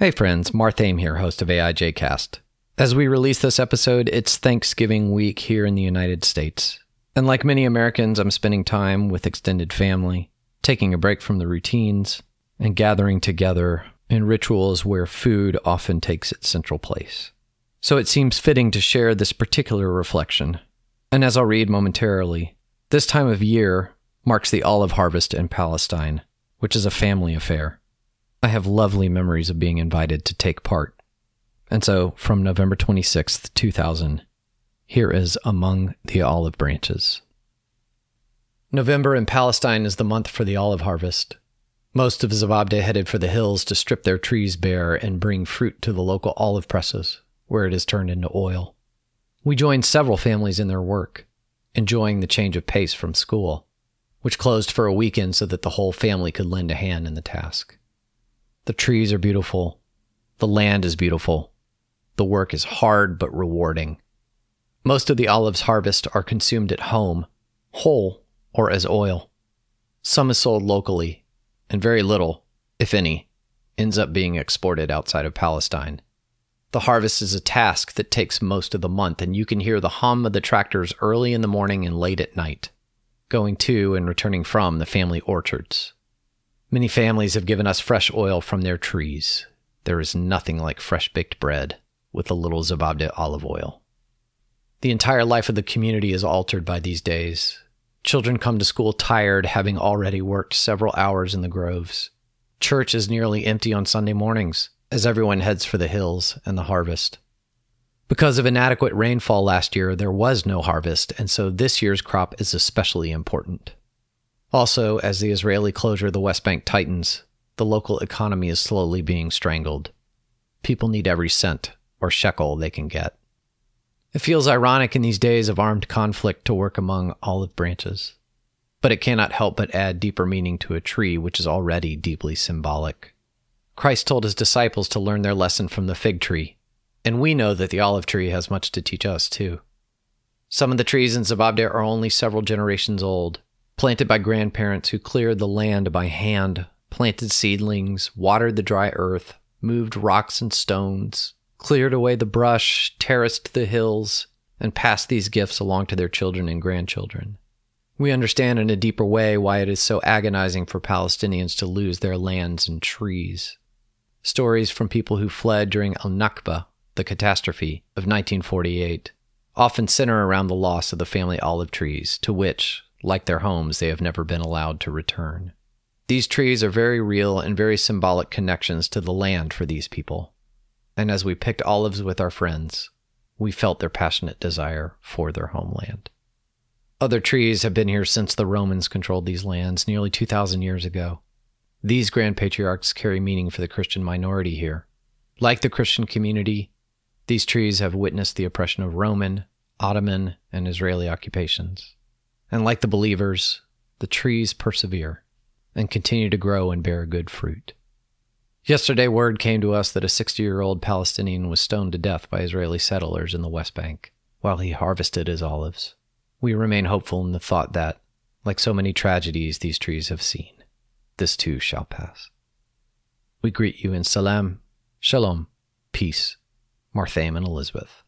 Hey friends, Marthame here, host of AIJcast. As we release this episode, it's Thanksgiving week here in the United States. And like many Americans, I'm spending time with extended family, taking a break from the routines, and gathering together in rituals where food often takes its central place. So it seems fitting to share this particular reflection. And as I'll read momentarily, this time of year marks the olive harvest in Palestine, which is a family affair. I have lovely memories of being invited to take part. And so, from November 26th, 2000, here is Among the Olive Branches. November in Palestine is the month for the olive harvest. Most of Zababdeh headed for the hills to strip their trees bare and bring fruit to the local olive presses, where it is turned into oil. We joined several families in their work, enjoying the change of pace from school, which closed for a weekend so that the whole family could lend a hand in the task. The trees are beautiful. The land is beautiful. The work is hard but rewarding. Most of the olives harvest are consumed at home, whole or as oil. Some is sold locally, and very little, if any, ends up being exported outside of Palestine. The harvest is a task that takes most of the month, and you can hear the hum of the tractors early in the morning and late at night, going to and returning from the family orchards. Many families have given us fresh oil from their trees. There is nothing like fresh baked bread with a little Zababdeh olive oil. The entire life of the community is altered by these days. Children come to school tired, having already worked several hours in the groves. Church is nearly empty on Sunday mornings as everyone heads for the hills and the harvest. Because of inadequate rainfall last year, there was no harvest, and so this year's crop is especially important. Also, as the Israeli closure of the West Bank tightens, the local economy is slowly being strangled. People need every cent or shekel they can get. It feels ironic in these days of armed conflict to work among olive branches, but it cannot help but add deeper meaning to a tree which is already deeply symbolic. Christ told his disciples to learn their lesson from the fig tree, and we know that the olive tree has much to teach us too. Some of the trees in Zababdeh are only several generations old, planted by grandparents who cleared the land by hand, planted seedlings, watered the dry earth, moved rocks and stones, cleared away the brush, terraced the hills, and passed these gifts along to their children and grandchildren. We understand in a deeper way why it is so agonizing for Palestinians to lose their lands and trees. Stories from people who fled during Al Nakba, the catastrophe of 1948, often center around the loss of the family olive trees, to which, like their homes, they have never been allowed to return. These trees are very real and very symbolic connections to the land for these people. And as we picked olives with our friends, we felt their passionate desire for their homeland. Other trees have been here since the Romans controlled these lands nearly 2,000 years ago. These grand patriarchs carry meaning for the Christian minority here. Like the Christian community, these trees have witnessed the oppression of Roman, Ottoman, and Israeli occupations. And like the believers, the trees persevere and continue to grow and bear good fruit. Yesterday, word came to us that a 60 year old Palestinian was stoned to death by Israeli settlers in the West Bank while he harvested his olives. We remain hopeful in the thought that, like so many tragedies these trees have seen, this too shall pass. We greet you in salam, shalom, peace, Marthame and Elizabeth.